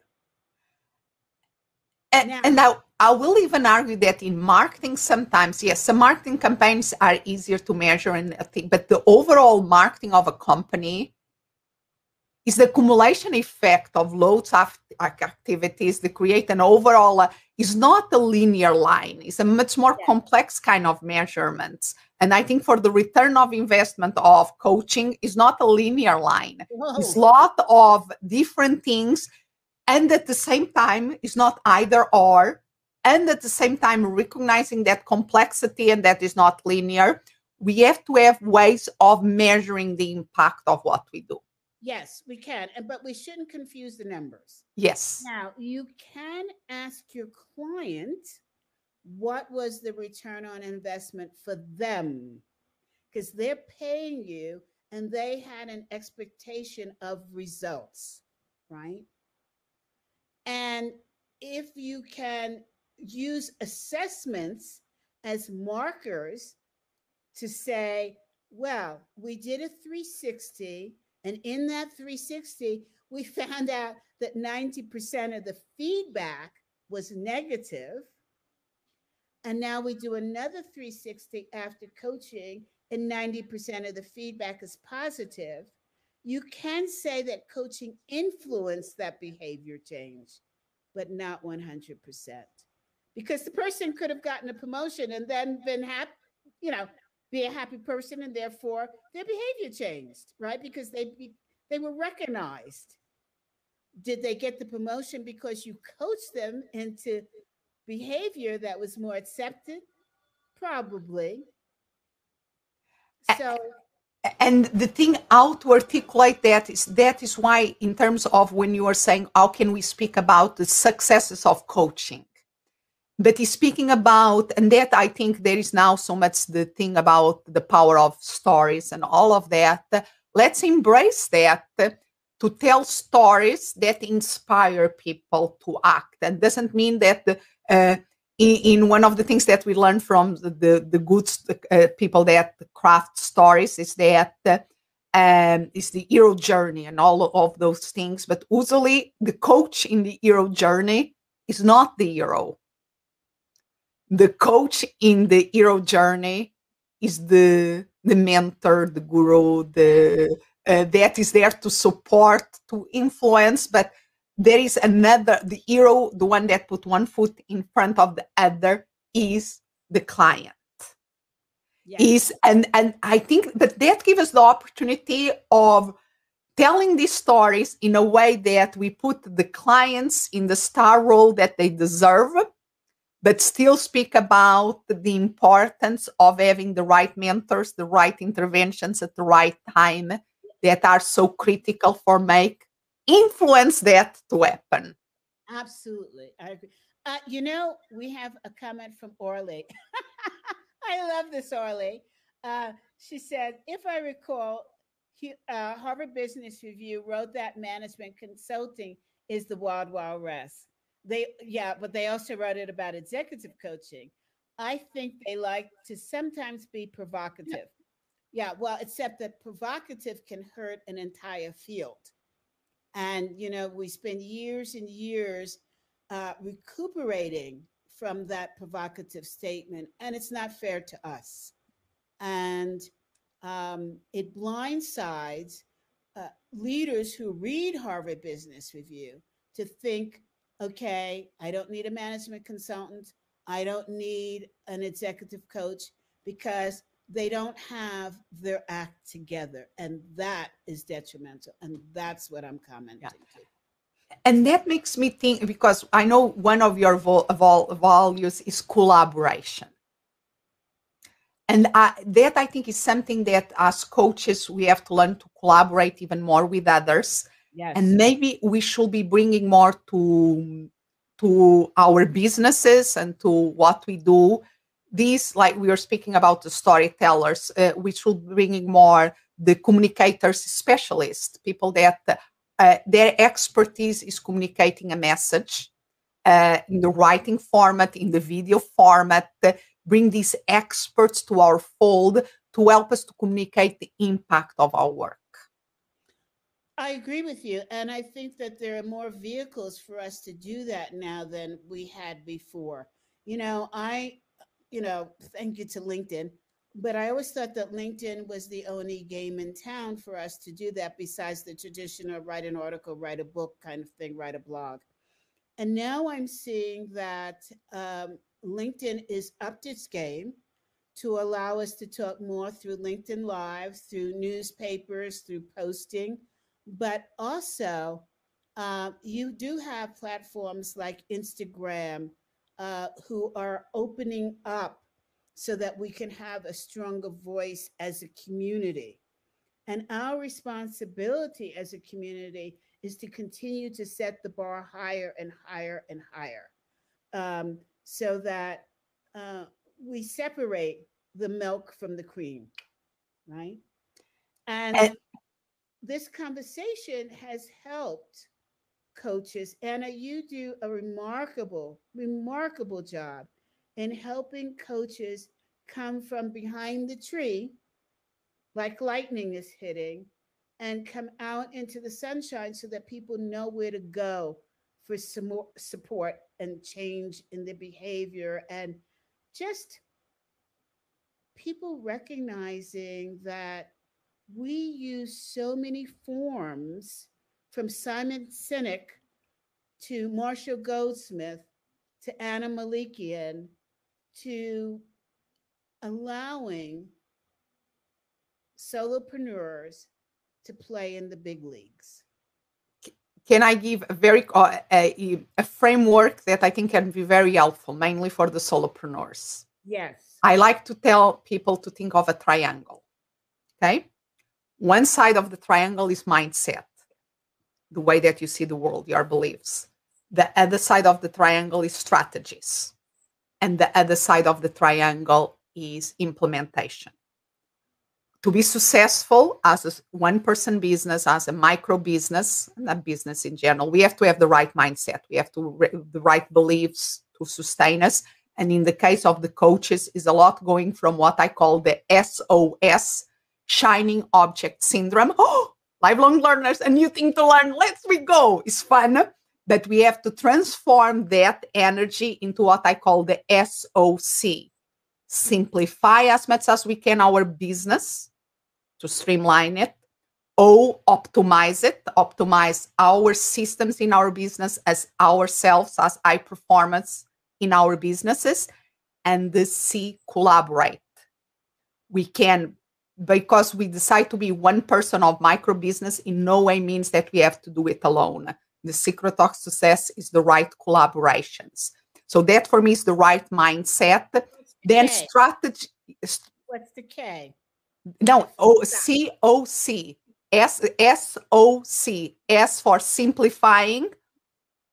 And now, and now I will even argue that in marketing, sometimes, yes, some marketing campaigns are easier to measure and think, but the overall marketing of a company is the accumulation effect of loads of activities that create an overall, uh, is not a linear line. It's a much more yeah. complex kind of measurements. And I think for the return of investment of coaching is not a linear line. Whoa. It's a lot of different things and at the same time it's not either or and at the same time recognizing that complexity and that is not linear we have to have ways of measuring the impact of what we do yes we can and but we shouldn't confuse the numbers. Yes. Now you can ask your client what was the return on investment for them because they're paying you and they had an expectation of results right? And if you can use assessments as markers to say, well, we did a 360, and in that 360, we found out that 90% of the feedback was negative. and now we do another 360 after coaching, and 90% of the feedback is positive, you can say that coaching influenced that behavior change, but not 100%. Because the person could have gotten a promotion and then been happy, you know, be a happy person, and therefore their behavior changed, right? Because they be, they were recognized. Did they get the promotion because you coached them into behavior that was more accepted? Probably. So and the thing how to articulate that is that is why in terms of when you are saying how can we speak about the successes of coaching but he's speaking about and that i think there is now so much the thing about the power of stories and all of that let's embrace that to tell stories that inspire people to act and doesn't mean that the, uh, in, in, one of the things that we learn from the the, the good uh, people that craft stories is that uh, um, is the hero journey and all of those things. But usually, the coach in the hero journey is not the hero. The coach in the hero journey is the the mentor, the guru, the uh, that is there to support, to influence, but there is another the hero the one that put one foot in front of the other is the client yes. is and and i think that that gives us the opportunity of telling these stories in a way that we put the clients in the star role that they deserve but still speak about the importance of having the right mentors the right interventions at the right time that are so critical for make influence that to happen. Absolutely. I agree. Uh, you know, we have a comment from Orly. I love this, Orly. Uh, she said, if I recall, he, uh, Harvard Business Review wrote that management consulting is the wild, wild west. They, yeah, but they also wrote it about executive coaching. I think they like to sometimes be provocative. Yeah, well, except that provocative can hurt an entire field. And, you know, we spend years and years uh, recuperating from that provocative statement, and it's not fair to us. And um, it blindsides uh, leaders who read Harvard Business Review to think, okay, I don't need a management consultant, I don't need an executive coach because they don't have their act together and that is detrimental and that's what i'm commenting yeah. to and that makes me think because i know one of your vol- vol- values is collaboration and I, that i think is something that as coaches we have to learn to collaborate even more with others yes. and maybe we should be bringing more to to our businesses and to what we do these like we were speaking about the storytellers uh, we should bring more the communicators specialists people that uh, their expertise is communicating a message uh, in the writing format in the video format bring these experts to our fold to help us to communicate the impact of our work I agree with you. And I think that there are more vehicles for us to do that now than we had before. You know, I you know, thank you to LinkedIn. But I always thought that LinkedIn was the only game in town for us to do that, besides the traditional write an article, write a book kind of thing, write a blog. And now I'm seeing that um, LinkedIn is upped its game to allow us to talk more through LinkedIn Live, through newspapers, through posting. But also, uh, you do have platforms like Instagram uh, who are opening up so that we can have a stronger voice as a community. And our responsibility as a community is to continue to set the bar higher and higher and higher um, so that uh, we separate the milk from the cream, right? And, and this conversation has helped coaches. Anna, you do a remarkable, remarkable job in helping coaches come from behind the tree, like lightning is hitting, and come out into the sunshine so that people know where to go for some more support and change in their behavior and just people recognizing that we use so many forms from Simon Sinek to Marshall Goldsmith to Anna Melikian to allowing solopreneurs to play in the big leagues. Can I give a very uh, a, a framework that I think can be very helpful, mainly for the solopreneurs? Yes. I like to tell people to think of a triangle. Okay. One side of the triangle is mindset, the way that you see the world, your beliefs. The other side of the triangle is strategies. And the other side of the triangle is implementation. To be successful as a one person business, as a micro business, and a business in general, we have to have the right mindset. We have to the right beliefs to sustain us. And in the case of the coaches, is a lot going from what I call the SOS, shining object syndrome. Oh, lifelong learners, a new thing to learn. Let's we go. It's fun But we have to transform that energy into what I call the SOC. Simplify as much as we can our business to streamline it. O, optimize it, optimize our systems in our business as ourselves, as high performance in our businesses. And the C, collaborate. We can because we decide to be one person of micro business in no way means that we have to do it alone the secret of success is the right collaborations. So that for me is the right mindset. The then K? strategy. What's the K? No, O C O C S S O C S for simplifying,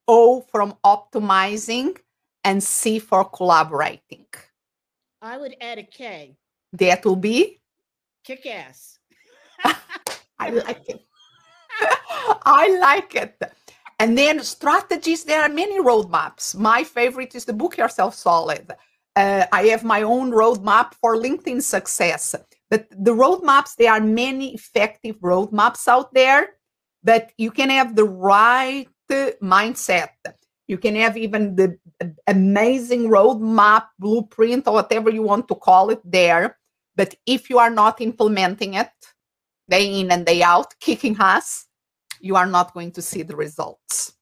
O from optimizing, and C for collaborating. I would add a K. That will be kick ass. I like it. I like it. And then strategies, there are many roadmaps. My favorite is the book Yourself Solid. Uh, I have my own roadmap for LinkedIn success. But the roadmaps, there are many effective roadmaps out there, but you can have the right mindset. You can have even the amazing roadmap, blueprint, or whatever you want to call it there. But if you are not implementing it day in and day out, kicking ass, you are not going to see the results.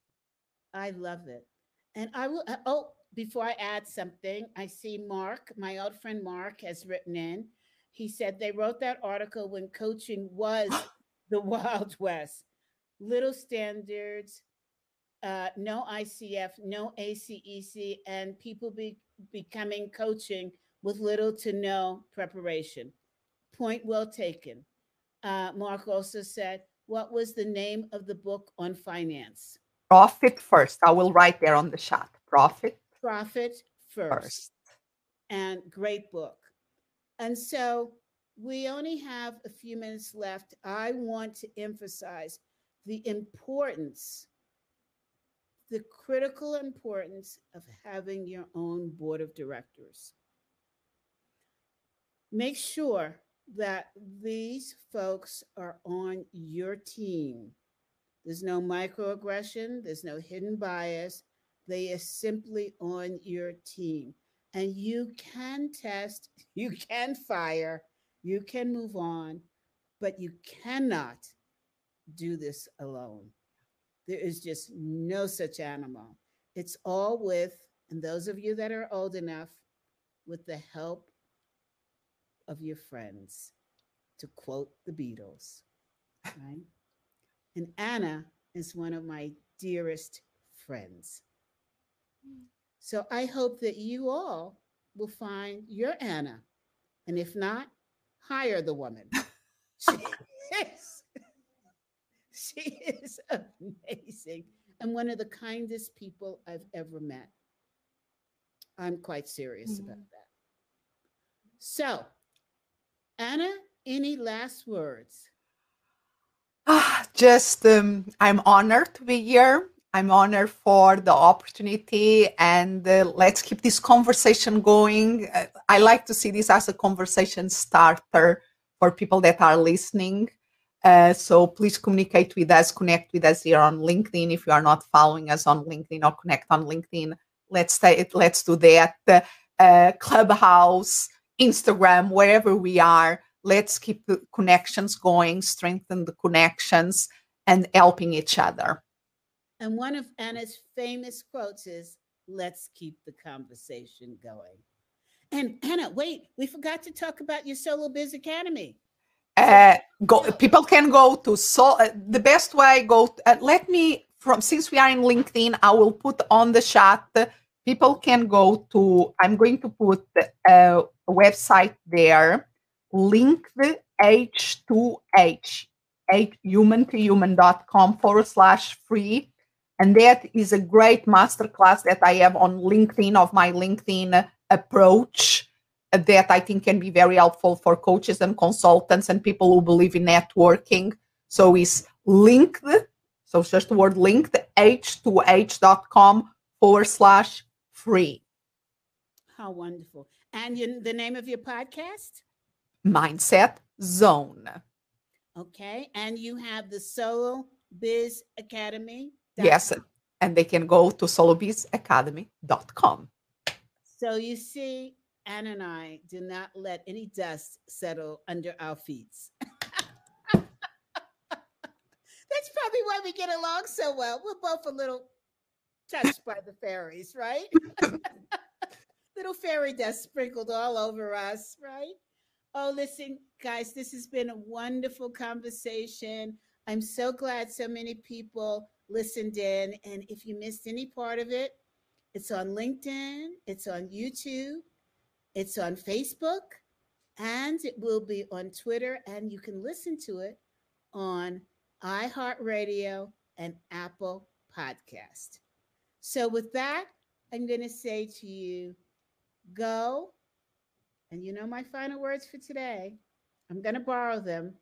I love it. And I will, uh, oh, before I add something, I see Mark, my old friend Mark, has written in. He said they wrote that article when coaching was the Wild West. Little standards, uh, no ICF, no ACEC, and people be, becoming coaching with little to no preparation. Point well taken. Uh, Mark also said what was the name of the book on finance? Profit First. I will write there on the chat. Profit. Profit First. first. And great book. And so we only have a few minutes left. I want to emphasize the importance, the critical importance of having your own board of directors. Make sure that these folks are on your team. There's no microaggression, there's no hidden bias. They are simply on your team. And you can test, you can fire, you can move on, but you cannot do this alone. There is just no such animal. It's all with, and those of you that are old enough, with the help of your friends, to quote the Beatles, right? And Anna is one of my dearest friends. So I hope that you all will find your Anna. And if not, hire the woman. She is, she is amazing and one of the kindest people I've ever met. I'm quite serious mm-hmm. about that. So Anna, any last words? Ah, just um, I'm honored to be here. I'm honored for the opportunity, and uh, let's keep this conversation going. Uh, I like to see this as a conversation starter for people that are listening. Uh, so please communicate with us, connect with us here on LinkedIn. If you are not following us on LinkedIn or connect on LinkedIn, let's let's do that. uh, Clubhouse, Instagram, wherever we are. Let's keep the connections going, strengthen the connections, and helping each other. And one of Anna's famous quotes is, let's keep the conversation going. And Anna, wait, we forgot to talk about your Solo Biz Academy. Uh, go, people can go to so uh, the best way go uh, let me from since we are in linkedin i will put on the chat people can go to i'm going to put uh, a website there link the h2h human to human.com forward slash free and that is a great masterclass that I have on LinkedIn of my LinkedIn approach uh, that I think can be very helpful for coaches and consultants and people who believe in networking. So it's linked, so it's just the word linked, h2h.com forward slash free. How wonderful. And you, the name of your podcast? Mindset Zone. Okay. And you have the Solo Biz Academy Yes, and they can go to solobizacademy.com. So you see, Anne and I do not let any dust settle under our feet. That's probably why we get along so well. We're both a little touched by the fairies, right? little fairy dust sprinkled all over us, right? Oh, listen, guys, this has been a wonderful conversation. I'm so glad so many people listened in. And if you missed any part of it, it's on LinkedIn, it's on YouTube, it's on Facebook, and it will be on Twitter. And you can listen to it on iHeartRadio and Apple Podcast. So, with that, I'm going to say to you, go. And you know my final words for today. I'm going to borrow them.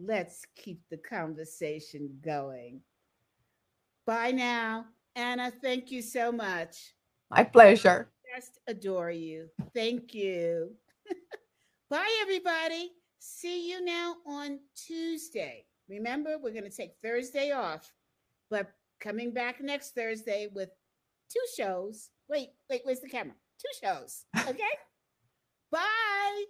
Let's keep the conversation going. Bye now. Anna, thank you so much. My pleasure. Just adore you. Thank you. Bye, everybody. See you now on Tuesday. Remember, we're going to take Thursday off, but coming back next Thursday with two shows. Wait, wait, where's the camera? Two shows. Okay. Bye.